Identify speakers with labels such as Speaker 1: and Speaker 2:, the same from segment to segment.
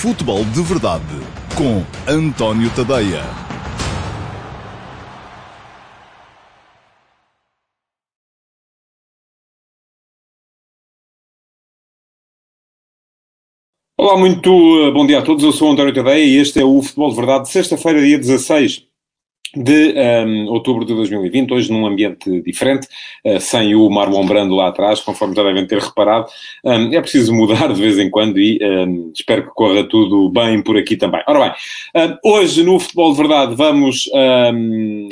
Speaker 1: Futebol de Verdade com António Tadeia.
Speaker 2: Olá, muito eh, bom dia a todos. Eu sou António Tadeia e este é o Futebol de Verdade, sexta-feira, dia 16 de um, outubro de 2020, hoje num ambiente diferente, uh, sem o Marlon Brando lá atrás, conforme já devem ter reparado. Um, é preciso mudar de vez em quando e um, espero que corra tudo bem por aqui também. Ora bem, hoje no Futebol de Verdade vamos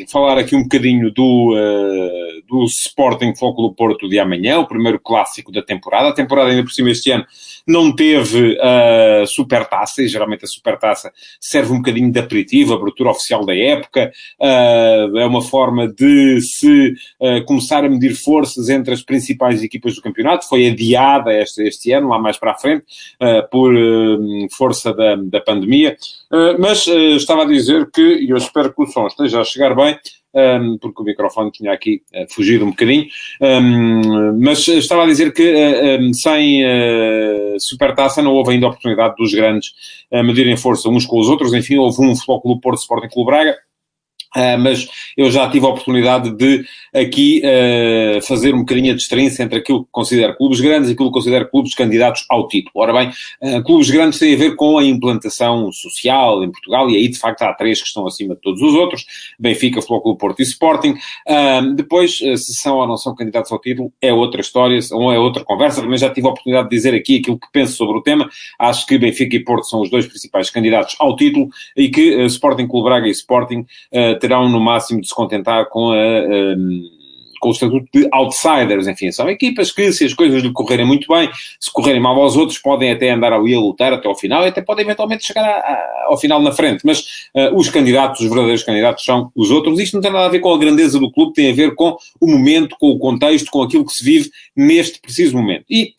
Speaker 2: falar aqui um bocadinho do, uh, do Sporting Foco do Porto de amanhã, o primeiro clássico da temporada. A temporada ainda por cima este ano não teve a uh, supertaça, e geralmente a supertaça serve um bocadinho de aperitivo, abertura oficial da época, é uma forma de se uh, começar a medir forças entre as principais equipas do campeonato, foi adiada este, este ano, lá mais para a frente, uh, por força da, da pandemia, mas estava a dizer que, e eu espero que o som esteja a chegar bem, um, porque o microfone tinha aqui uh, fugido um bocadinho, um, mas estava a dizer que uh, um, sem uh, supertaça não houve ainda a oportunidade dos grandes medirem força uns com os outros, enfim, houve um Futebol Clube Porto Sporting Clube Braga, Uh, mas eu já tive a oportunidade de aqui uh, fazer um bocadinho a distinção entre aquilo que considero clubes grandes e aquilo que considero clubes candidatos ao título. Ora bem, uh, clubes grandes têm a ver com a implantação social em Portugal e aí de facto há três que estão acima de todos os outros, Benfica, Flóculo Porto e Sporting. depois, se são ou não são candidatos ao título, é outra história, ou é outra conversa, mas já tive a oportunidade de dizer aqui aquilo que penso sobre o tema. Acho que Benfica e Porto são os dois principais candidatos ao título e que Sporting Clube Braga e Sporting terão no máximo de se contentar com a, a com o estatuto de outsiders, enfim, são equipas que, se as coisas lhe correrem muito bem, se correrem mal aos outros, podem até andar ali a lutar até ao final e até podem eventualmente chegar a, a, ao final na frente. Mas uh, os candidatos, os verdadeiros candidatos, são os outros. Isto não tem nada a ver com a grandeza do clube, tem a ver com o momento, com o contexto, com aquilo que se vive neste preciso momento. E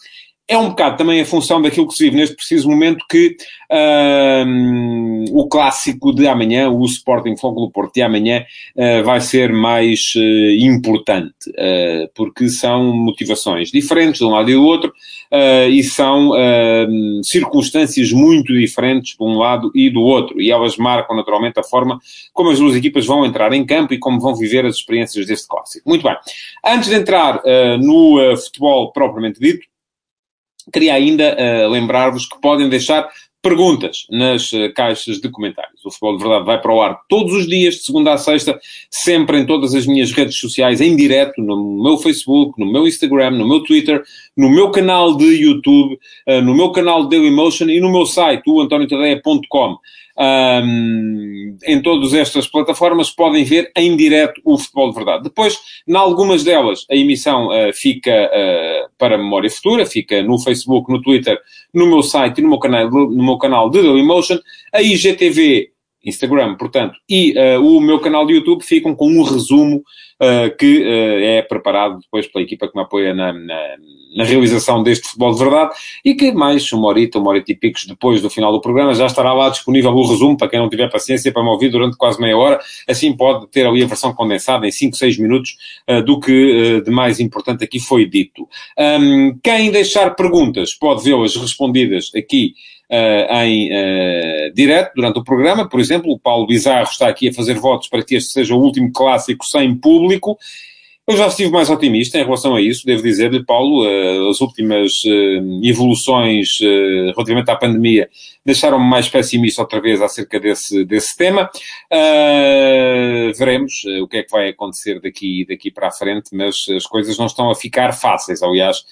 Speaker 2: é um bocado também a função daquilo que se vive neste preciso momento que um, o clássico de amanhã, o Sporting Fogo do Porto de amanhã, uh, vai ser mais uh, importante, uh, porque são motivações diferentes de um lado e do outro, e são circunstâncias muito diferentes de um lado e do outro, e elas marcam naturalmente a forma como as duas equipas vão entrar em campo e como vão viver as experiências deste clássico. Muito bem. Antes de entrar no futebol propriamente dito, Queria ainda uh, lembrar-vos que podem deixar perguntas nas uh, caixas de comentários. O Futebol de Verdade vai para o ar todos os dias, de segunda a sexta, sempre em todas as minhas redes sociais, em direto, no meu Facebook, no meu Instagram, no meu Twitter, no meu canal de YouTube, uh, no meu canal de Dailymotion e no meu site, o antoniotadeia.com um, em todas estas plataformas podem ver em direto o futebol de verdade. Depois, em algumas delas, a emissão uh, fica uh, para memória futura, fica no Facebook, no Twitter, no meu site e no meu canal, no meu canal de Dailymotion. A IGTV Instagram, portanto, e uh, o meu canal de YouTube ficam com um resumo que uh, é preparado depois pela equipa que me apoia na, na, na, realização deste futebol de verdade e que mais uma horita, uma horita e picos depois do final do programa já estará lá disponível o resumo para quem não tiver paciência para me ouvir durante quase meia hora. Assim pode ter ali a versão condensada em 5, 6 minutos do que de mais importante aqui foi dito. Quem deixar perguntas pode vê-las respondidas aqui uh, em uh, direto durante o programa. Por exemplo, o Paulo Bizarro está aqui a fazer votos para que este seja o último clássico sem público. Eu já estive mais otimista em relação a isso, devo dizer-lhe, Paulo, uh, as últimas uh, evoluções uh, relativamente à pandemia deixaram-me mais pessimista outra vez acerca desse, desse tema. veremos o que é que vai acontecer daqui, daqui para a frente, mas as coisas não estão a ficar fáceis. Aliás,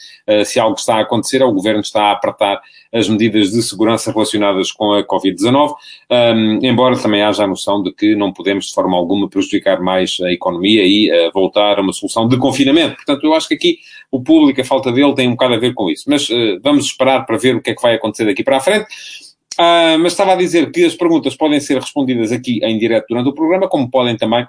Speaker 2: se algo está a acontecer, é o Governo está a apertar as medidas de segurança relacionadas com a Covid-19, um, embora também haja a noção de que não podemos, de forma alguma, prejudicar mais a economia e voltar a uma solução de confinamento. Portanto, eu acho que aqui o público, a falta dele, tem um bocado a ver com isso. Mas uh, vamos esperar para ver o que é que vai acontecer daqui para a frente. Uh, mas estava a dizer que as perguntas podem ser respondidas aqui em direto durante o programa, como podem também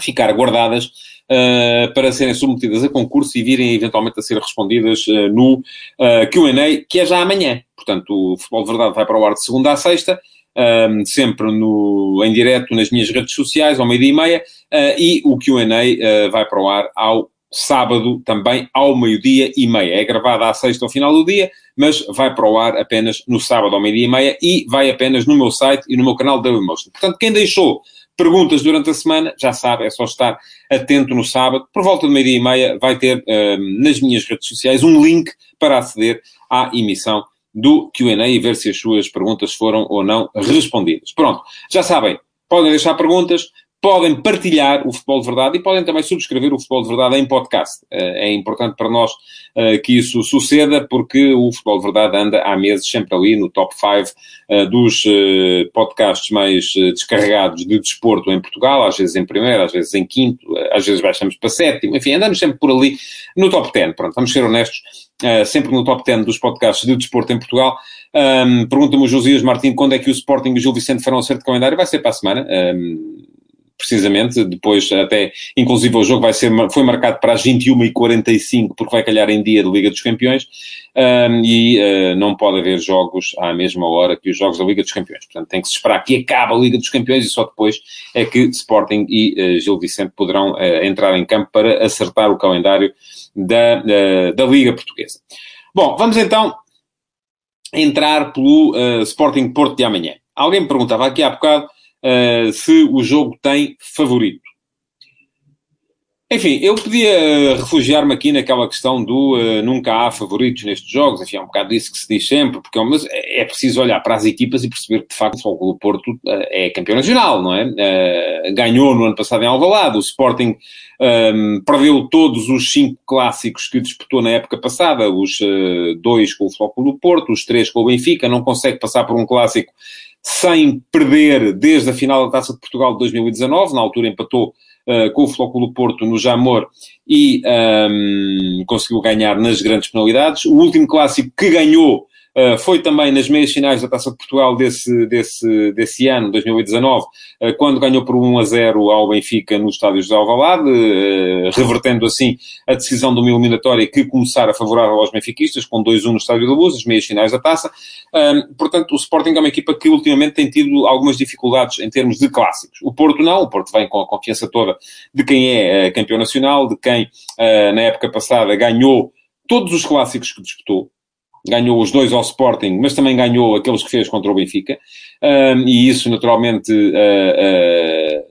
Speaker 2: ficar guardadas uh, para serem submetidas a concurso e virem eventualmente a ser respondidas uh, no uh, Q&A, que é já amanhã. Portanto, o Futebol de Verdade vai para o ar de segunda a sexta, um, sempre no, em direto nas minhas redes sociais, ao meio-dia e meia, uh, e o QA uh, vai para o ar ao sábado também ao meio-dia e meia. É gravada à sexta ao final do dia, mas vai para o ar apenas no sábado ao meio-dia e meia e vai apenas no meu site e no meu canal Dailymotion. Portanto, quem deixou perguntas durante a semana, já sabe, é só estar atento no sábado. Por volta do meio-dia e meia vai ter uh, nas minhas redes sociais um link para aceder à emissão do Q&A e ver se as suas perguntas foram ou não respondidas. Pronto, já sabem, podem deixar perguntas, podem partilhar o Futebol de Verdade e podem também subscrever o Futebol de Verdade em podcast. Eh, é importante para nós eh, que isso suceda, porque o Futebol de Verdade anda há meses sempre ali no top 5 eh, dos podcasts mais descarregados de desporto em Portugal, às vezes em primeiro, às vezes em quinto, às vezes baixamos para sétimo, enfim, andamos sempre por ali no top 10. Pronto, vamos ser honestos, sempre no top 10 dos podcasts de desporto em Portugal. Pergunta-me o Josias Martins quando é que o Sporting e o Gil Vicente farão acerto de calendário. Vai ser para a semana. Precisamente, depois até, inclusive o jogo vai ser, foi marcado para as 21h45, porque vai calhar em dia de Liga dos Campeões, um, e uh, não pode haver jogos à mesma hora que os jogos da Liga dos Campeões. Portanto, tem que se esperar que acabe a Liga dos Campeões e só depois é que Sporting e uh, Gil Vicente poderão uh, entrar em campo para acertar o calendário da, da Liga Portuguesa. Bom, vamos então entrar pelo Sporting Porto de amanhã. Alguém me perguntava aqui há bocado uh, se o jogo tem favorito. Enfim, eu podia refugiar-me aqui naquela questão do uh, nunca há favoritos nestes jogos, enfim, é um bocado disso que se diz sempre, porque mas é preciso olhar para as equipas e perceber que, de facto, o Futebol Porto uh, é campeão nacional, não é? Uh, ganhou no ano passado em Alvalade, o Sporting um, ehm, perdeu todos os cinco clássicos que disputou na época passada, os dois com o Futebol do Porto, os três com o Benfica, não consegue passar por um clássico sem perder desde a final da Taça de Portugal de 2019, na altura empatou uh, com o Flóculo Porto no Jamor e um, ehm, conseguiu ganhar nas grandes penalidades. O último clássico que ganhou Uh, foi também nas meias finais da Taça de Portugal desse, desse, desse ano, 2019, uh, quando ganhou por 1 a 0 ao Benfica no estádio de Alvalade, uh, revertendo assim a decisão de uma eliminatória que começara favorável aos benfiquistas, com 2-1 no estádio da Luz, as meias finais da Taça. portanto, o Sporting é uma equipa que ultimamente tem tido algumas dificuldades em termos de clássicos. O Porto não, o Porto vem com a confiança toda de quem é campeão nacional, de quem na época passada ganhou todos os clássicos que disputou, ganhou os dois ao Sporting, mas também ganhou aqueles que fez contra o Benfica, um, e isso naturalmente uh, uh,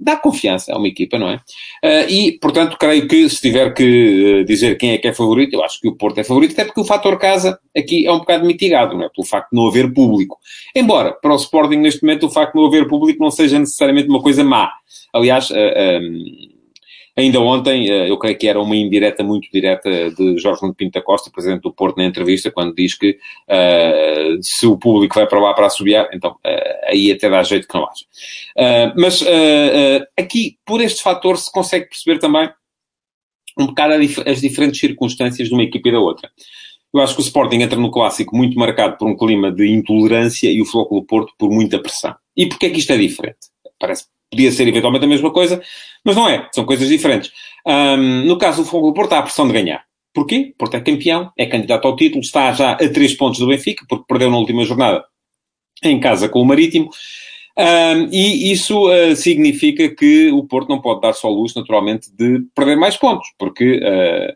Speaker 2: dá confiança a uma equipa, não é? Uh, e, portanto, creio que se tiver que dizer quem é que é favorito, eu acho que o Porto é favorito, até porque o fator casa aqui é um bocado mitigado, não é? Pelo facto de não haver público. Embora, para o Sporting, neste momento, o facto de não haver público não seja necessariamente uma coisa má. Aliás, um, Ainda ontem, eh, eu creio que era uma indireta muito direta de Jorge Nuno Pinto da Costa, presidente do Porto, na entrevista, quando diz que uh, se o público vai para lá para assobiar, então uh, aí até dá jeito que não haja. Uh, mas aqui, por este fator, se consegue perceber também um bocado as diferentes circunstâncias de uma equipe e da outra. Eu acho que o Sporting entra no clássico muito marcado por um clima de intolerância e o Flóculo Porto por muita pressão. E porquê é que isto é diferente? Parece Podia ser eventualmente a mesma coisa, mas não é. São coisas diferentes. Um, no caso do Fogo do Porto, há a pressão de ganhar. Porquê? Porto é campeão, é candidato ao título, está já a três pontos do Benfica, porque perdeu na última jornada em casa com o Marítimo. Um, e isso uh, significa que o Porto não pode dar só luz, naturalmente, de perder mais pontos, porque uh,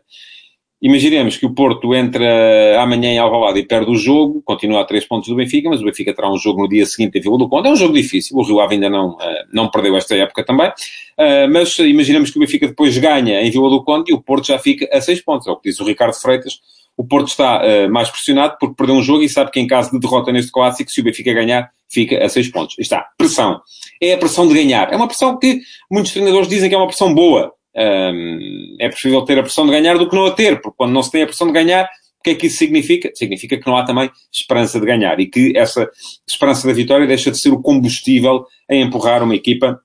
Speaker 2: Imaginemos que o Porto entra amanhã em Alvalade e perde o jogo, continua a três pontos do Benfica, mas o Benfica terá um jogo no dia seguinte em Vila do Conde. É um jogo difícil, o Rio Ave ainda não, uh, não perdeu esta época também, uh, mas imaginemos que o Benfica depois ganha em Vila do Conde e o Porto já fica a seis pontos. É o que diz o Ricardo Freitas. O Porto está uh, mais pressionado porque perdeu um jogo e sabe que em caso de derrota neste clássico, se o Benfica ganhar, fica a seis pontos. Está, pressão. É a pressão de ganhar. É uma pressão que muitos treinadores dizem que é uma pressão boa é preferível ter a pressão de ganhar do que não a ter, porque quando não se tem a pressão de ganhar, o que é que isso significa? Significa que não há também esperança de ganhar e que essa esperança da vitória deixa de ser o combustível a empurrar uma equipa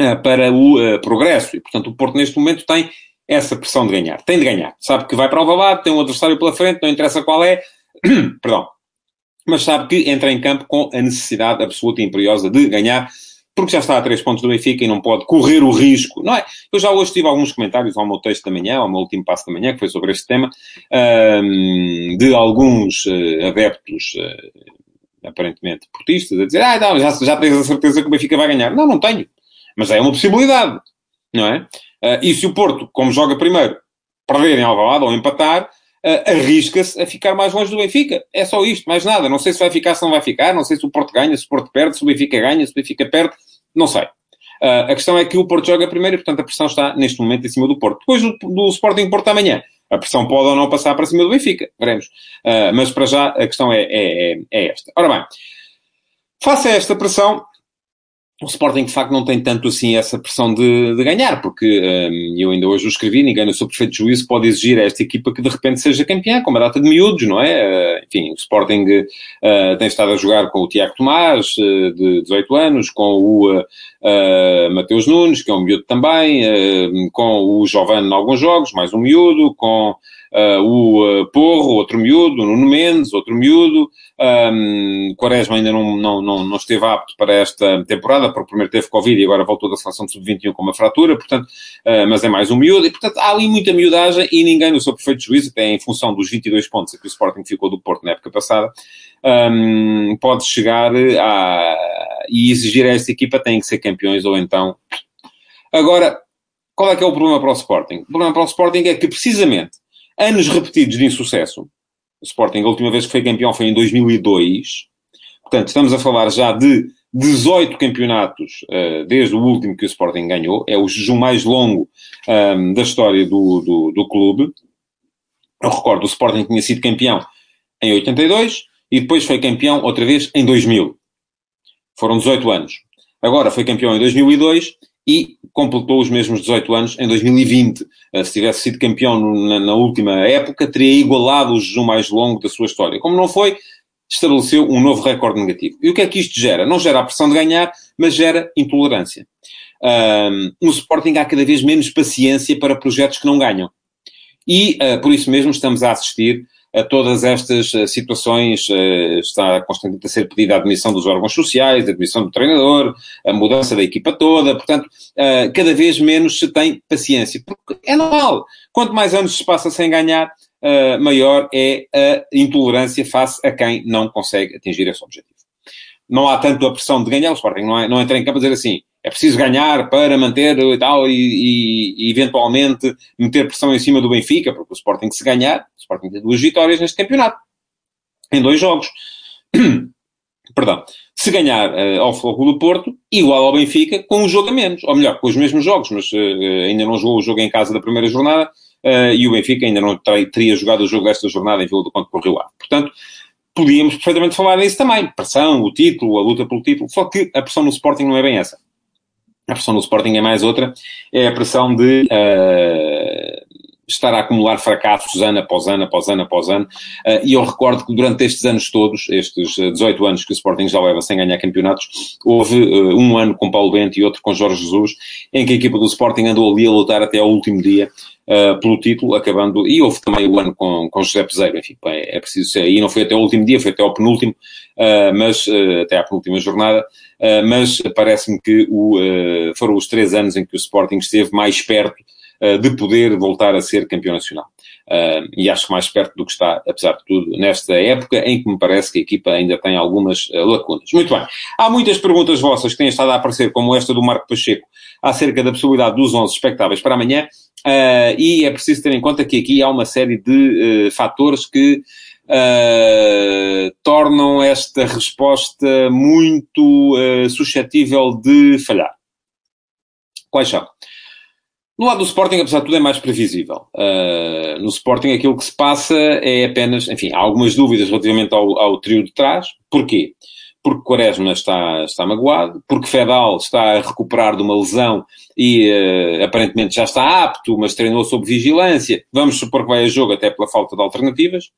Speaker 2: uh, para o uh, progresso. E, portanto, o Porto neste momento tem essa pressão de ganhar. Tem de ganhar. Sabe que vai para o Valado, tem um adversário pela frente, não interessa qual é. Perdão. Mas sabe que entra em campo com a necessidade absoluta e imperiosa de ganhar porque já está a três pontos do Benfica e não pode correr o risco, não é? Eu já hoje tive alguns comentários ao meu texto da manhã, ao meu último passo da manhã, que foi sobre este tema, um, de alguns uh, adeptos, uh, aparentemente portistas, a dizer, ah, não, já, já tens a certeza que o Benfica vai ganhar. Não, não tenho. Mas é uma possibilidade. não é? Uh, e se o Porto, como joga primeiro, perder em Alvalade ou empatar, uh, arrisca-se a ficar mais longe do Benfica. É só isto, mais nada. Não sei se vai ficar, se não vai ficar, não sei se o Porto ganha, se o Porto perde, se o Benfica ganha, se o Benfica perde, não sei. Uh, a questão é que o Porto joga primeiro e, portanto, a pressão está neste momento em cima do Porto. Depois do, do Sporting Porto amanhã, a pressão pode ou não passar para cima do Benfica, veremos. Uh, mas para já a questão é, é, é, é esta. Ora bem, face a esta pressão, o Sporting de facto não tem tanto assim essa pressão de, de ganhar, porque um, eu ainda hoje o escrevi, ninguém no seu perfeito juízo pode exigir a esta equipa que de repente seja campeã, com uma data de miúdos, não é? Uh, enfim, o Sporting uh, tem estado a jogar com o Tiago Tomás, uh, de 18 anos, com o Mateus Nunes, que é um miúdo também, com o Giovanni em alguns jogos, mais um miúdo, com uh, o uh, Porro, outro miúdo, o Nuno Mendes, outro miúdo, um, Quaresma ainda não, não, não, não esteve apto para esta temporada, porque primeiro teve Covid e agora voltou da seleção de sub-21 com uma fratura, portanto, uh, mas é mais um miúdo, e portanto há ali muita miudagem e ninguém no seu perfeito juízo, até em função dos 22 pontos que o Sporting ficou do Porto na época passada, um, pode chegar a, e exigir a esta equipa tem que ser campeões ou então. Agora, qual é que é o problema para o Sporting? O problema para o Sporting é que precisamente anos repetidos de insucesso. O Sporting, a última vez que foi campeão foi em 2002. Portanto, estamos a falar já de 18 campeonatos uh, desde o último que o Sporting ganhou. É o jejum mais longo ehm, da história do, do, do, clube. Eu recordo, o Sporting tinha sido campeão em 82 e depois foi campeão outra vez em 2000. Foram 18 anos. Agora foi campeão em 2002 e completou os mesmos 18 anos em 2020. Eh, se tivesse sido campeão na, na última época, teria igualado o jejum mais longo da sua história. Como não foi, estabeleceu um novo recorde negativo. E o que é que isto gera? Não gera a pressão de ganhar, mas gera intolerância. Um, no Sporting há cada vez menos paciência para projetos que não ganham. E, uh, por isso mesmo, estamos a assistir a todas estas eh, situações, eh, está constantemente a ser pedida a admissão dos órgãos sociais, a admissão do treinador, a mudança da equipa toda, portanto, eh, cada vez menos se tem paciência, porque é normal. Quanto mais anos se passa sem ganhar, maior é a intolerância face a quem não consegue atingir esse objetivo. Não há tanto a pressão de ganhar, o Sporting não, é, não entra em campo a dizer assim, é preciso ganhar para manter e tal, e, e, eventualmente meter pressão em cima do Benfica, porque o Sporting se ganhar, o Sporting tem duas vitórias neste campeonato, em dois jogos. Perdão. Se ganhar uh, ao Fogo do Porto, igual ao Benfica, com um jogo a menos. Ou melhor, com os mesmos jogos, mas uh, ainda não jogou o jogo em casa da primeira jornada, uh, e o Benfica ainda não teria jogado o jogo desta jornada em Vila do Conde com o Rio Ave. Portanto, podíamos perfeitamente falar nisso também. Pressão, o título, a luta pelo título. Só que a pressão no Sporting não é bem essa. A pressão do Sporting é mais outra, é a pressão de uh, estar a acumular fracassos ano após ano, após ano, após ano. Uh, e eu recordo que durante estes anos todos, estes 18 anos que o Sporting já leva sem ganhar campeonatos, houve uh, um ano com Paulo Bento e outro com Jorge Jesus, em que a equipa do Sporting andou ali a lutar até ao último dia uh, pelo título, acabando, e houve também o ano com, com José Peseiro, enfim, bem, é preciso ser, e não foi até o último dia, foi até ao penúltimo, mas, até à penúltima jornada, mas parece-me que o, foram os três anos em que o Sporting esteve mais perto de poder voltar a ser campeão nacional. Uh, e acho que mais perto do que está, apesar de tudo, nesta época em que me parece que a equipa ainda tem algumas uh, lacunas. Muito bem. Há muitas perguntas vossas que têm estado a aparecer, como esta do Marco Pacheco, acerca da possibilidade dos 11 espectáveis para amanhã. Uh, e é preciso ter em conta que aqui há uma série de uh, fatores que uh, tornam esta resposta muito suscetível de falhar. Quais são? No lado do Sporting, apesar de tudo, é mais previsível. no Sporting, aquilo que se passa é apenas, enfim, há algumas dúvidas relativamente ao, ao trio de trás. Porquê? porque Quaresma está, está magoado, porque Fedal está a recuperar de uma lesão e uh, aparentemente já está apto, mas treinou sob vigilância. Vamos supor que vai a jogo até pela falta de alternativas.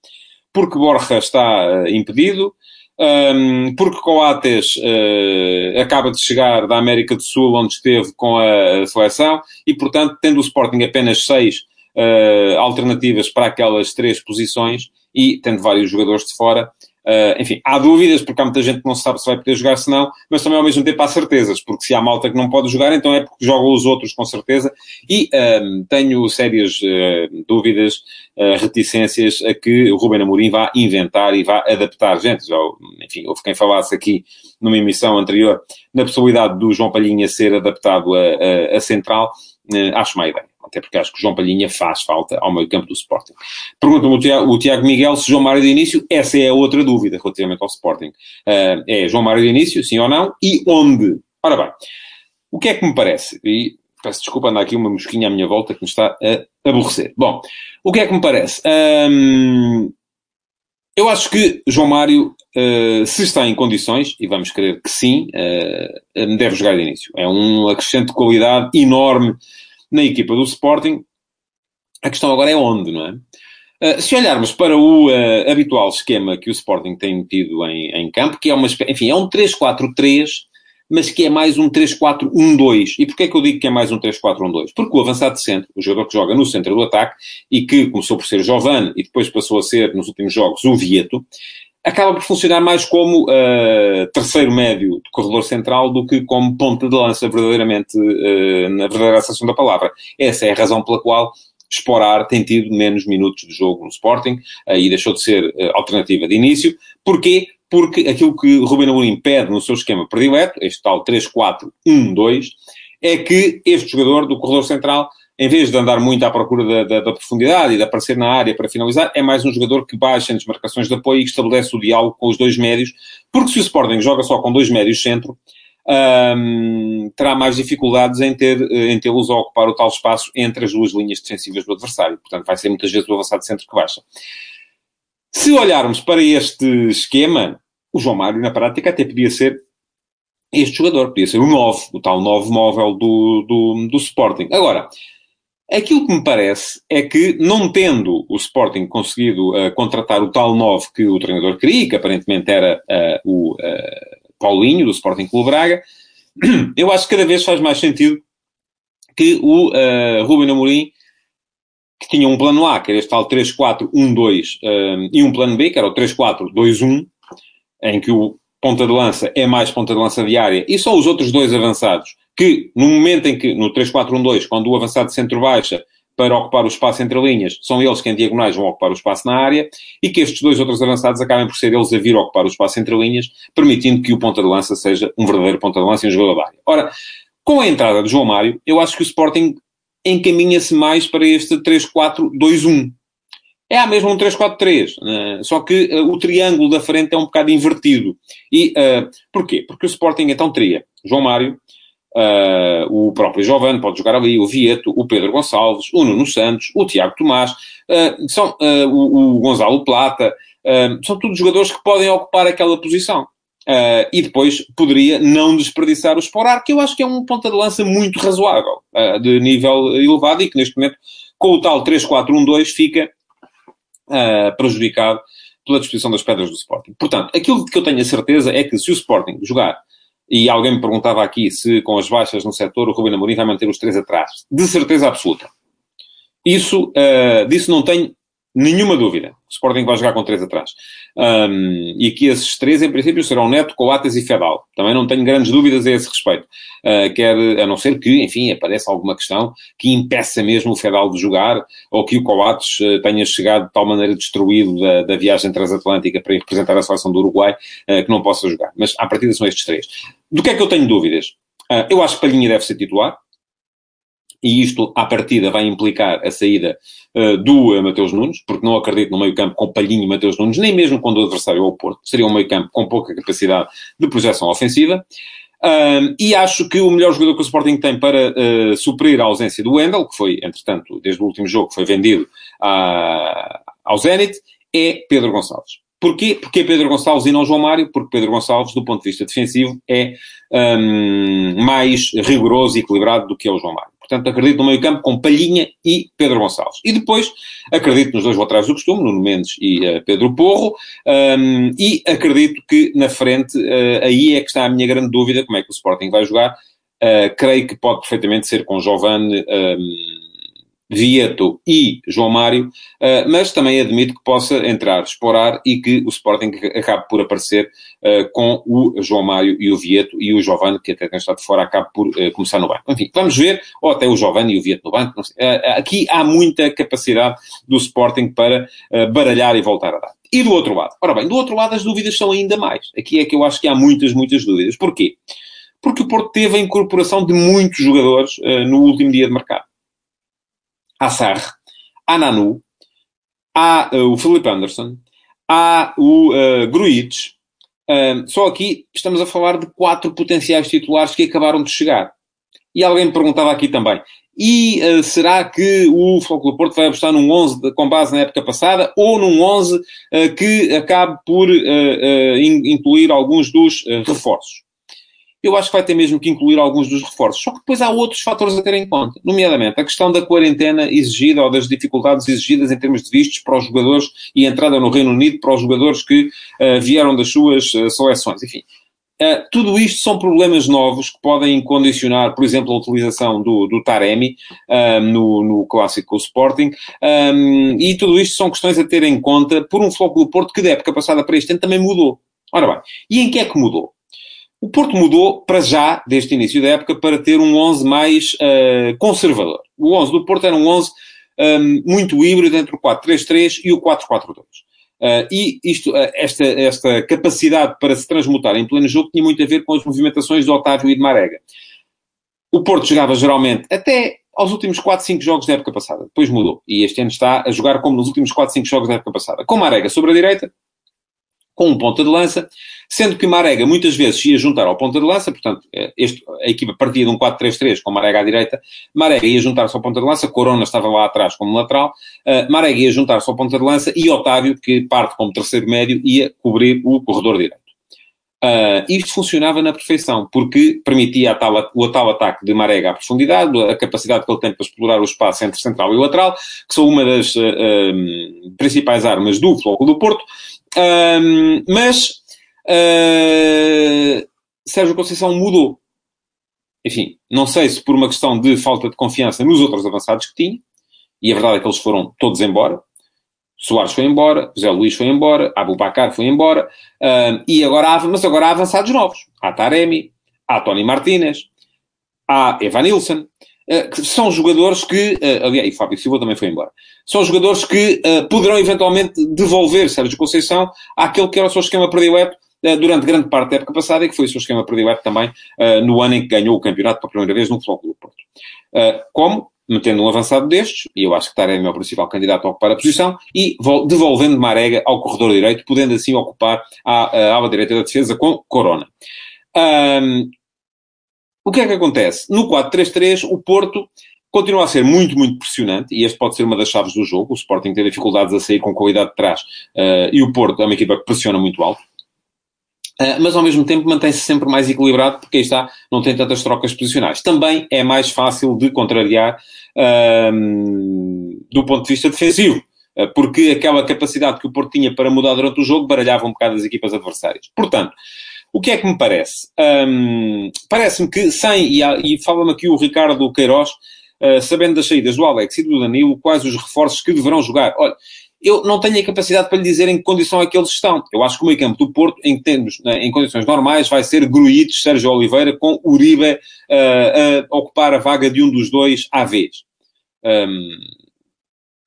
Speaker 2: Porque Borja está uh, impedido. Um, porque Coates uh, acaba de chegar da América do Sul, onde esteve com a, a seleção, e portanto, tendo o Sporting apenas seis alternativas para aquelas três posições, e tendo vários jogadores de fora, Uh, enfim, há dúvidas, porque há muita gente que não sabe se vai poder jogar, se não, mas também ao mesmo tempo há certezas, porque se há malta que não pode jogar, então é porque jogam os outros com certeza. E um, tenho sérias uh, dúvidas, uh, reticências a que o Ruben Amorim vá inventar e vá adaptar. Gente, já, enfim, houve quem falasse aqui numa emissão anterior na possibilidade do João Palhinha ser adaptado a, a, a central. acho má ideia até porque acho que João Palhinha faz falta ao meio campo do Sporting. Pergunta-me o Tiago, Miguel se João Mário de início, essa é a outra dúvida relativamente ao Sporting. Uh, é João Mário de início, sim ou não, e onde? Ora bem, o que é que me parece? E peço desculpa, anda aqui uma mosquinha à minha volta que me está a aborrecer. Bom, o que é que me parece? Um, eu acho que João Mário, uh, se está em condições, e vamos crer que sim, uh, deve jogar de início. É um acrescente de qualidade enorme na equipa do Sporting. A questão agora é onde, não é? Uh, se olharmos para o uh, habitual esquema que o Sporting tem tido em, em campo, que é uma enfim, é um 3-4-3, mas que é mais um 3-4-1-2. E porquê é que eu digo que é mais um 3-4-1-2? Porque o avançado de centro, o jogador que joga no centro do ataque, e que começou por ser Giovane e depois passou a ser, nos últimos jogos, o Vieto, acaba por funcionar mais como uh, terceiro médio de corredor central do que como ponta de lança, verdadeiramente, uh, na verdadeira acessão da palavra. Essa é a razão pela qual Sporar tem tido menos minutos de jogo no Sporting uh, e deixou de ser alternativa de início. Porquê? Porque aquilo que Ruben Amorim pede no seu esquema predileto, este tal 3-4-1-2, é que este jogador do corredor central em vez de andar muito à procura da, da, da, profundidade e de aparecer na área para finalizar, é mais um jogador que baixa em desmarcações de apoio e estabelece o diálogo com os dois médios, porque se o Sporting joga só com dois médios centro, um, terá mais dificuldades em ter em tê-los a ocupar o tal espaço entre as duas linhas defensivas do adversário. Portanto, vai ser muitas vezes o avançado centro que baixa. Se olharmos para este esquema, o João Mário, na prática, até podia ser este jogador, podia ser o 9, o tal 9 móvel do, do, do Sporting. Agora, Aquilo que me parece é que, não tendo o Sporting conseguido uh, contratar o tal 9 que o treinador queria, que aparentemente era uh, o uh, Paulinho, do Sporting Clube Braga, eu acho que cada vez faz mais sentido que o uh, Ruben Amorim, que tinha um plano A, que era este tal 3-4-1-2, e um plano B, que era o 3-4-2-1, em que o ponta de lança é mais ponta de lança diária, e só os outros dois avançados que no momento em que, no 3-4-1-2, quando o avançado de centro baixa para ocupar o espaço entre linhas, são eles que em diagonais vão ocupar o espaço na área, e que estes dois outros avançados acabem por ser eles a vir ocupar o espaço entre linhas, permitindo que o ponta de lança seja um verdadeiro ponta de lança e um jogador da área. Ora, com a entrada de João Mário, eu acho que o Sporting encaminha-se mais para este 3-4-2-1. É a mesma um 3-4-3, uh, né? só que uh, o triângulo da frente é um bocado invertido. E uh, porquê? Porque o Sporting então teria João Mário, Uh, o próprio Giovanni pode jogar ali, o Vieto, o Pedro Gonçalves, o Nuno Santos, o Tiago Tomás, uh, são, uh, o, o, Gonzalo Plata, são todos jogadores que podem ocupar aquela posição. e depois poderia não desperdiçar o Sporar, que eu acho que é um ponta de lança muito razoável, de nível elevado e que neste momento, com o tal 3-4-1-2, fica prejudicado pela disposição das pedras do Sporting. Portanto, aquilo que eu tenho a certeza é que se o Sporting jogar e alguém me perguntava aqui se com as baixas no setor o Rubem Amorim vai manter os três atrás. De certeza absoluta. Isso, uh, disso não tenho nenhuma dúvida. O Sporting vai jogar com três atrás. Um, e que esses três, em princípio, serão Neto, Coates e Fedal. Também não tenho grandes dúvidas a esse respeito. Uh, quer, a não ser que, enfim, apareça alguma questão que impeça mesmo o Fedal de jogar, ou que o Coates uh, tenha chegado de tal maneira destruído da, da viagem transatlântica para ir representar a seleção do Uruguai, uh, que não possa jogar. Mas, à partida, são estes três. Do que é que eu tenho dúvidas? eu acho que Palhinha deve ser titular e isto, à partida, vai implicar a saída uh, do uh, Mateus Nunes, porque não acredito no meio-campo com Palhinho e Mateus Nunes, nem mesmo quando o adversário é o Porto. Seria um meio-campo com pouca capacidade de projeção ofensiva. Uh, e acho que o melhor jogador que o Sporting tem para uh, suprir a ausência do Wendel, que foi, entretanto, desde o último jogo, que foi vendido a, ao Zenit, é Pedro Gonçalves. Porquê? Porque é Pedro Gonçalves e não João Mário? Porque Pedro Gonçalves, do ponto de vista defensivo, é um, mais rigoroso e equilibrado do que é o João Mário. Portanto, acredito no meio campo com Palhinha e Pedro Gonçalves. E depois, acredito nos dois laterais do costume, Nuno Mendes e uh, Pedro Porro, um, e acredito que na frente, uh, aí é que está a minha grande dúvida, como é que o Sporting vai jogar. Uh, creio que pode perfeitamente ser com Giovanni um, Vieto e João Mário, uh, mas também admito que possa entrar, explorar e que o Sporting acabe por aparecer uh, com o João Mário e o Vieto e o Giovanni, que até tem estado fora, acabe por uh, começar no banco. Enfim, vamos ver, ou até o Giovanni e o Vieto no banco. aqui há muita capacidade do Sporting para baralhar e voltar a dar. E do outro lado? Ora bem, do outro lado as dúvidas são ainda mais. Aqui é que eu acho que há muitas, muitas dúvidas. Porquê? Porque o Porto teve a incorporação de muitos jogadores no último dia de mercado há Sarre, há Nanu, há uh, o Felipe Anderson, há o uh, Gruitch. Uh, só aqui estamos a falar de quatro potenciais titulares que acabaram de chegar. E alguém me perguntava aqui também, e uh, será que o Futebol Porto vai apostar num 11 de, com base na época passada ou num 11 uh, que acabe por incluir alguns dos reforços? Eu acho que vai ter mesmo que incluir alguns dos reforços. Só que depois há outros fatores a ter em conta, nomeadamente a questão da quarentena exigida ou das dificuldades exigidas em termos de vistos para os jogadores e entrada no Reino Unido para os jogadores que uh, vieram das suas uh, seleções. Enfim, uh, tudo isto são problemas novos que podem condicionar, por exemplo, a utilização do, do Taremi no, no clássico Sporting. Um, e tudo isto são questões a ter em conta por um Floco do Porto que da época passada para este ano também mudou. Ora bem, e em que é que mudou? O Porto mudou para já, desde o início da época, para ter um 11 mais uh, conservador. O 11 do Porto era um 11 um, ehm, muito híbrido entre o 4-3-3 e o 4-4-2. Uh, eh, e isto, uh, esta, esta capacidade para se transmutar em pleno jogo tinha muito a ver com as movimentações de Otávio e de Marega. O Porto jogava geralmente até aos últimos 4, 5 jogos da época passada. Depois mudou. E este ano está a jogar como nos últimos 4, 5 jogos da época passada. Com Marega sobre a direita, com um ponta de lança, sendo que Marega muitas vezes ia juntar ao ponta de lança, portanto, eh, este, a equipa partia de um 4-3-3 com Marega à direita, Marega ia juntar-se ao ponta de lança, Corona estava lá atrás como lateral, uh, Marega ia juntar-se ao ponta de lança e Otávio, que parte como terceiro médio, ia cobrir o corredor direito. Uh, isto funcionava na perfeição, porque permitia tal, o tal ataque de Marega à profundidade, a capacidade que ele tem para explorar o espaço entre central e lateral, que são uma das uh, principais armas do Floco do Porto, um, mas uh, Sérgio Conceição mudou. Enfim, não sei se por uma questão de falta de confiança nos outros avançados que tinha, e a verdade é que eles foram todos embora. Soares foi embora, José Luís foi embora, Abubacar foi embora, uh, e agora há, mas agora há avançados novos. Há Taremi, há Tony Martínez, há Evanilson, que são jogadores que, uh, aliás, e Fábio Silva também foi embora, são jogadores que uh, poderão eventualmente devolver Sérgio Conceição àquele que era o seu esquema predileto durante grande parte da época passada e que foi o seu esquema predileto também no ano em que ganhou o campeonato pela primeira vez no Futebol Clube Porto. como? Metendo um avançado destes, e eu acho que Taremi é o principal candidato a ocupar a posição, e devolvendo Marega ao corredor direito, podendo assim ocupar a, a ala direita da defesa com Corona. Um, o que é que acontece? No 4-3-3, o Porto continua a ser muito, muito pressionante, e este pode ser uma das chaves do jogo. O Sporting tem dificuldades a sair com qualidade de trás, uh, e o Porto é uma equipa que pressiona muito alto. Uh, mas ao mesmo tempo mantém-se sempre mais equilibrado, porque aí está, não tem tantas trocas posicionais. Também é mais fácil de contrariar uh, do ponto de vista defensivo, uh, porque aquela capacidade que o Porto tinha para mudar durante o jogo baralhava um bocado as equipas adversárias. Portanto, o que é que me parece? Um, Parece-me que sem, e, e fala-me aqui o Ricardo Queiroz, uh, sabendo das saídas do Alex e do Danilo, quais os reforços que deverão jogar. Olha, eu não tenho a capacidade para lhe dizer em que condição é que eles estão. Eu acho que o meio campo do Porto, em, termos, né, em condições normais, vai ser Gruites, Sérgio Oliveira, com Uribe uh, a ocupar a vaga de um dos dois à vez. Um,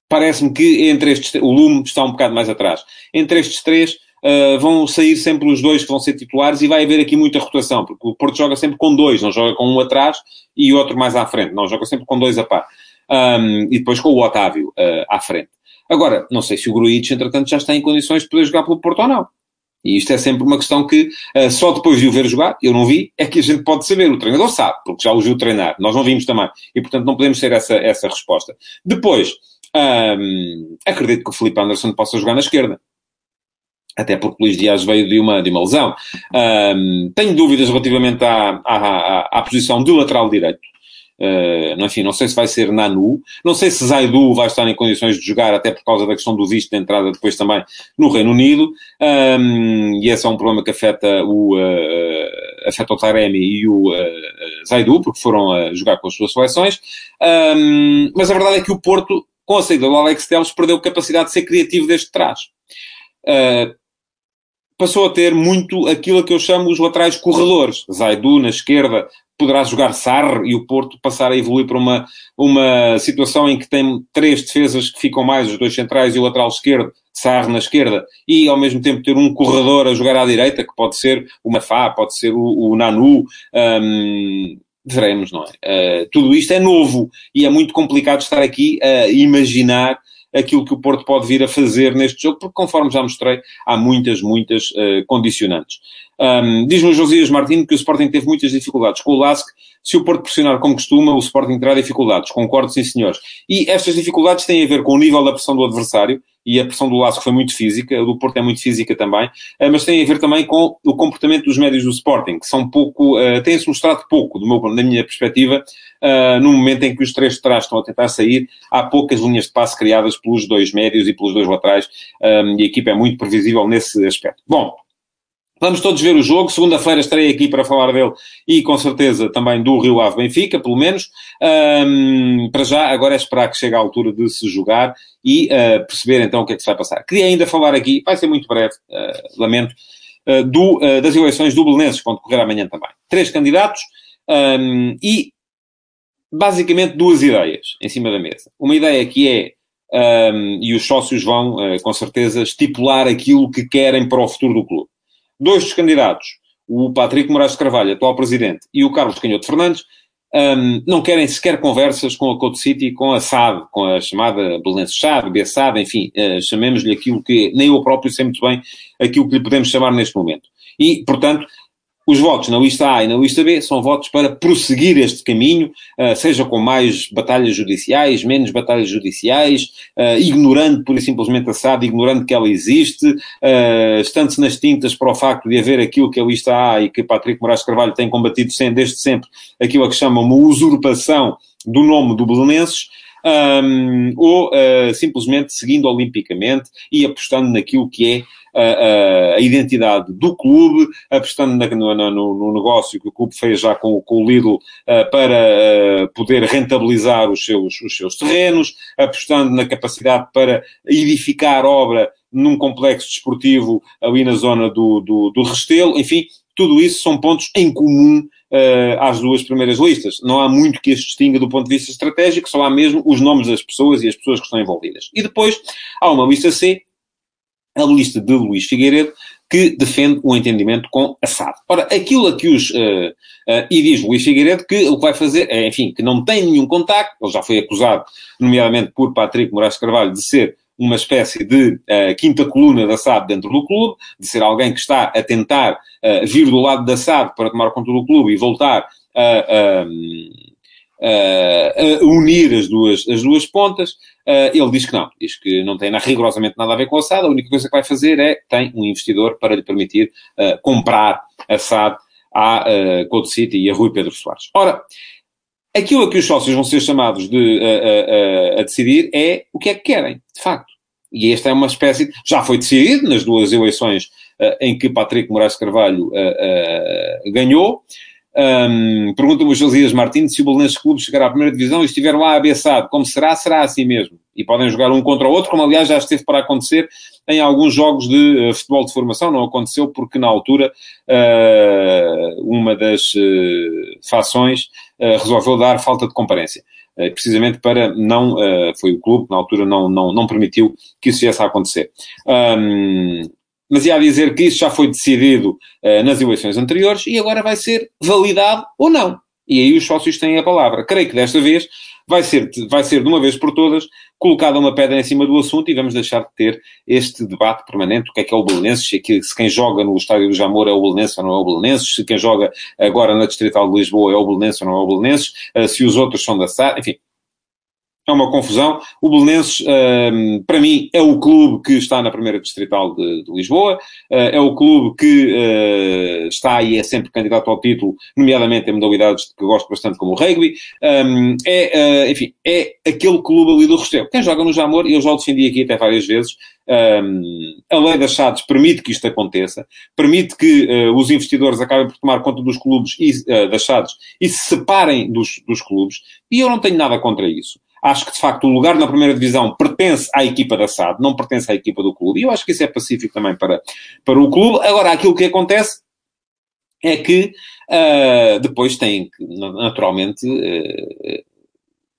Speaker 2: Parece-me que entre estes, o Lume está um bocado mais atrás. Entre estes três, uh, vão sair sempre os dois que vão ser titulares e vai haver aqui muita rotação, porque o Porto joga sempre com dois, não joga com um atrás e outro mais à frente, não, joga sempre com dois a par. Um, e depois com o Otávio uh, à frente. Agora, não sei se o Gruitch, entretanto, já está em condições de poder jogar pelo Porto ou não. E isto é sempre uma questão que uh, só depois de o ver jogar, eu não vi, é que a gente pode saber. O treinador sabe, porque já o viu treinar. Nós não vimos também. E, portanto, não podemos ter essa, essa resposta. Depois, um, acredito que o Felipe Anderson possa jogar na esquerda até porque Luís Dias veio de uma, de uma lesão. Um, tenho dúvidas relativamente à, à, à, à posição do lateral direito. Uh, enfim, não sei se vai ser Nanu, não sei se Zaidu vai estar em condições de jogar, até por causa da questão do visto de entrada depois também no Reino Unido, um, e esse é um problema que afeta o, uh, afeta o Taremi e o uh, Zaidu, porque foram a jogar com as suas seleções. Um, mas a verdade é que o Porto, com a saída do Alex Teles, perdeu capacidade de ser criativo desde trás. Uh, passou a ter muito aquilo que eu chamo os laterais corredores. Zaidu na esquerda poderá jogar Sarre e o Porto passar a evoluir para uma, uma situação em que tem três defesas que ficam mais, os dois centrais e o lateral esquerdo, Sarre na esquerda, e ao mesmo tempo ter um corredor a jogar à direita, que pode ser o Mafá, pode ser o, o Nanu, um, veremos, não é? Uh, tudo isto é novo e é muito complicado estar aqui a imaginar aquilo que o Porto pode vir a fazer neste jogo, porque conforme já mostrei, há muitas, muitas uh, condicionantes. Um, Diz-me o Josias Martins que o Sporting teve muitas dificuldades com o LASC. Se o Porto pressionar como costuma, o Sporting terá dificuldades. Concordo, sim, senhores. E estas dificuldades têm a ver com o nível da pressão do adversário, e a pressão do LASC foi muito física, a do Porto é muito física também, eh, mas tem a ver também com o comportamento dos médios do Sporting, que são pouco, uh, têm-se mostrado pouco, do meu, da minha perspectiva, uh, no momento em que os três de trás estão a tentar sair, há poucas linhas de passe criadas pelos dois médios e pelos dois laterais, e a equipa é muito previsível nesse aspecto. Bom, Vamos todos ver o jogo. Segunda-feira estarei aqui para falar dele e com certeza também do Rio Ave Benfica, pelo menos. Um, para já, agora é esperar que chegue a altura de se jogar e uh, perceber então o que é que se vai passar. Queria ainda falar aqui, vai ser muito breve, uh, lamento, uh, do, das eleições do Belenenses, que vão decorrer amanhã também. Três candidatos um, e basicamente duas ideias em cima da mesa. Uma ideia que é um, e os sócios vão, com certeza, estipular aquilo que querem para o futuro do clube dois dos candidatos, o Patrick Moraes de Carvalho, atual presidente, e o Carlos Canhoto Fernandes, um, não querem sequer conversas com a Code City, com a SAD, com a chamada Belenenses SAD, BSAD, enfim, uh, chamemos-lhe aquilo que, nem eu próprio sei muito bem aquilo que lhe podemos chamar neste momento. E, portanto, os votos na lista A e na lista B são votos para prosseguir este caminho, uh, seja com mais batalhas judiciais, menos batalhas judiciais, uh, ignorando por e simplesmente a SAD, ignorando que ela existe, uh, estando-se nas tintas para o facto de haver aquilo que a lista A e que Patrick Moraes Carvalho tem combatido desde sempre, aquilo a que chama uma usurpação do nome do Belenenses, um, ou uh, simplesmente seguindo olimpicamente e apostando naquilo que é a, a, identidade do clube, apostando na, no, no, negócio que o clube fez já com, com o Lidl uh, para uh, poder rentabilizar os seus, os seus terrenos, apostando na capacidade para edificar obra num complexo desportivo ali na zona do, do, do Restelo, enfim, tudo isso são pontos em comum uh, às duas primeiras listas. Não há muito que as distinga do ponto de vista estratégico, só há mesmo os nomes das pessoas e as pessoas que estão envolvidas. E depois há uma lista C, a lista de Luís Figueiredo, que defende o entendimento com Assad. Ora, aquilo a que os... Uh, uh, e diz Luís Figueiredo que o que vai fazer é, enfim, que não tem nenhum contacto, ele já foi acusado, nomeadamente por Patrick Moraes Carvalho, de ser uma espécie de uh, quinta coluna da SAD dentro do clube, de ser alguém que está a tentar vir do lado da SAD para tomar conta do clube e voltar a, a, a unir as duas, as duas pontas. Uh, ele diz que não, diz que não tem rigorosamente nada a ver com a SAD, a única coisa que vai fazer é tem um investidor para lhe permitir comprar a SAD à uh, Code City e a Rui Pedro Soares. Ora, aquilo a que os sócios vão ser chamados de, a, decidir é o que é que querem, de facto. E esta é uma espécie, já foi decidido nas duas eleições uh, em que Patrick Moraes Carvalho uh, uh, ganhou. Um, Pergunta-me o Josias Martins se o Belenenses Clube chegar à primeira divisão e estiver lá abeçado. Como será? Será assim mesmo. E podem jogar um contra o outro, como aliás já esteve para acontecer em alguns jogos de uh, futebol de formação. Não aconteceu porque na altura uh, uma das uh, fações resolveu dar falta de comparência. precisamente para não, foi o clube na altura não, não, não permitiu que isso viesse a acontecer. Um, mas ia dizer que isso já foi decidido uh, nas eleições anteriores e agora vai ser validado ou não. E aí os sócios têm a palavra. Creio que desta vez vai ser, vai ser de uma vez por todas colocada uma pedra em cima do assunto e vamos deixar de ter este debate permanente. O que é que é o Belenenses? Se, é se quem joga no Estádio do Jamor é o Belenenses ou não é o Belenenses? Se quem joga agora na Distrital de Lisboa é o Belenenses ou não é o Belenenses? Uh, se os outros são da SAD? Enfim, é uma confusão. O Belenenses, uh, para mim, é o clube que está na primeira distrital de, de Lisboa, uh, é o clube que uh, está e é sempre candidato ao título, nomeadamente em modalidades que gosto bastante, como o rugby. Um, é, enfim, é aquele clube ali do Restelo. Quem joga no Jamor, eu já o defendi aqui até várias vezes, um, a lei das SADs permite que isto aconteça, permite que uh, os investidores acabem por tomar conta dos clubes e, uh, das SADs e se separem dos, dos clubes, e eu não tenho nada contra isso. Acho que, de facto, o lugar na primeira divisão pertence à equipa da SAD, não pertence à equipa do clube. E eu acho que isso é pacífico também para, para o clube. Agora, aquilo que acontece é que uh, depois tem que, naturalmente, uh,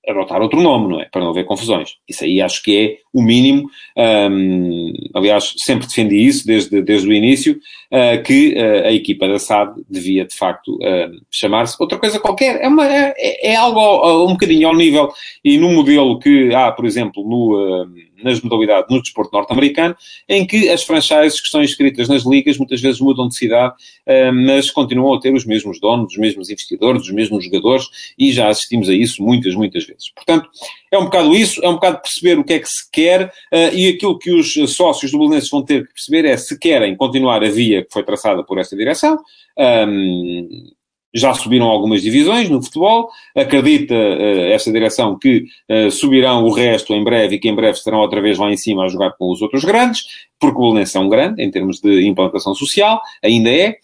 Speaker 2: adotar outro nome, não é? Para não haver confusões. Isso aí acho que é o mínimo. Um, aliás, sempre defendi isso desde, desde o início, uh, que uh, a equipa da SAD devia, de facto, uh, chamar-se outra coisa qualquer. É, uma, é, é algo um bocadinho ao nível e no modelo que há, por exemplo, no nas modalidades no desporto norte-americano, em que as franchises que estão inscritas nas ligas muitas vezes mudam de cidade, mas continuam a ter os mesmos donos, os mesmos investidores, os mesmos jogadores, e já assistimos a isso muitas, muitas vezes. Portanto, é um bocado isso, é um bocado perceber o que é que se quer, eh, e aquilo que os sócios do Belenenses vão ter que perceber é se querem continuar a via que foi traçada por esta direção, ehm, já subiram algumas divisões no futebol. Acredita uh, esta direção que uh, subirão o resto em breve e que em breve estarão outra vez lá em cima a jogar com os outros grandes porque o Belenenses é um grande em termos de implantação social, ainda é,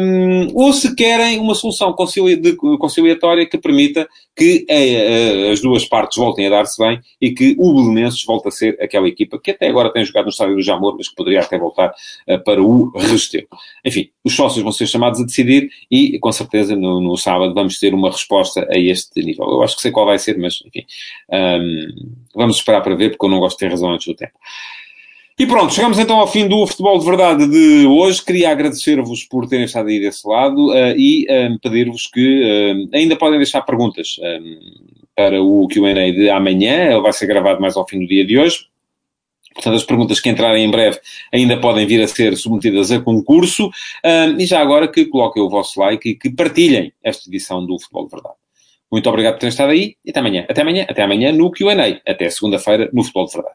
Speaker 2: um, ou se querem uma solução concili de, conciliatória que permita que a, a, as duas partes voltem a dar-se bem e que o Belenenses volte a ser aquela equipa que até agora tem jogado no estádio do Jamor, mas que poderia até voltar uh, para o Restelo. Enfim, os sócios vão ser chamados a decidir e, com certeza, no, no, sábado vamos ter uma resposta a este nível. Eu acho que sei qual vai ser, mas, enfim, um, vamos esperar para ver, porque eu não gosto de ter razão antes do tempo. E pronto, chegamos então ao fim do Futebol de Verdade de hoje. Queria agradecer-vos por terem estado aí desse lado uh, e um, eh, pedir-vos que uh, ainda podem deixar perguntas um, para o QA de amanhã. Ele vai ser gravado mais ao fim do dia de hoje. Portanto, as perguntas que entrarem em breve ainda podem vir a ser submetidas a concurso. Um, e já agora que coloquem o vosso like e que partilhem esta edição do Futebol de Verdade. Muito obrigado por terem estado aí e até amanhã. Até amanhã, até amanhã no QA. Até segunda-feira no Futebol de Verdade.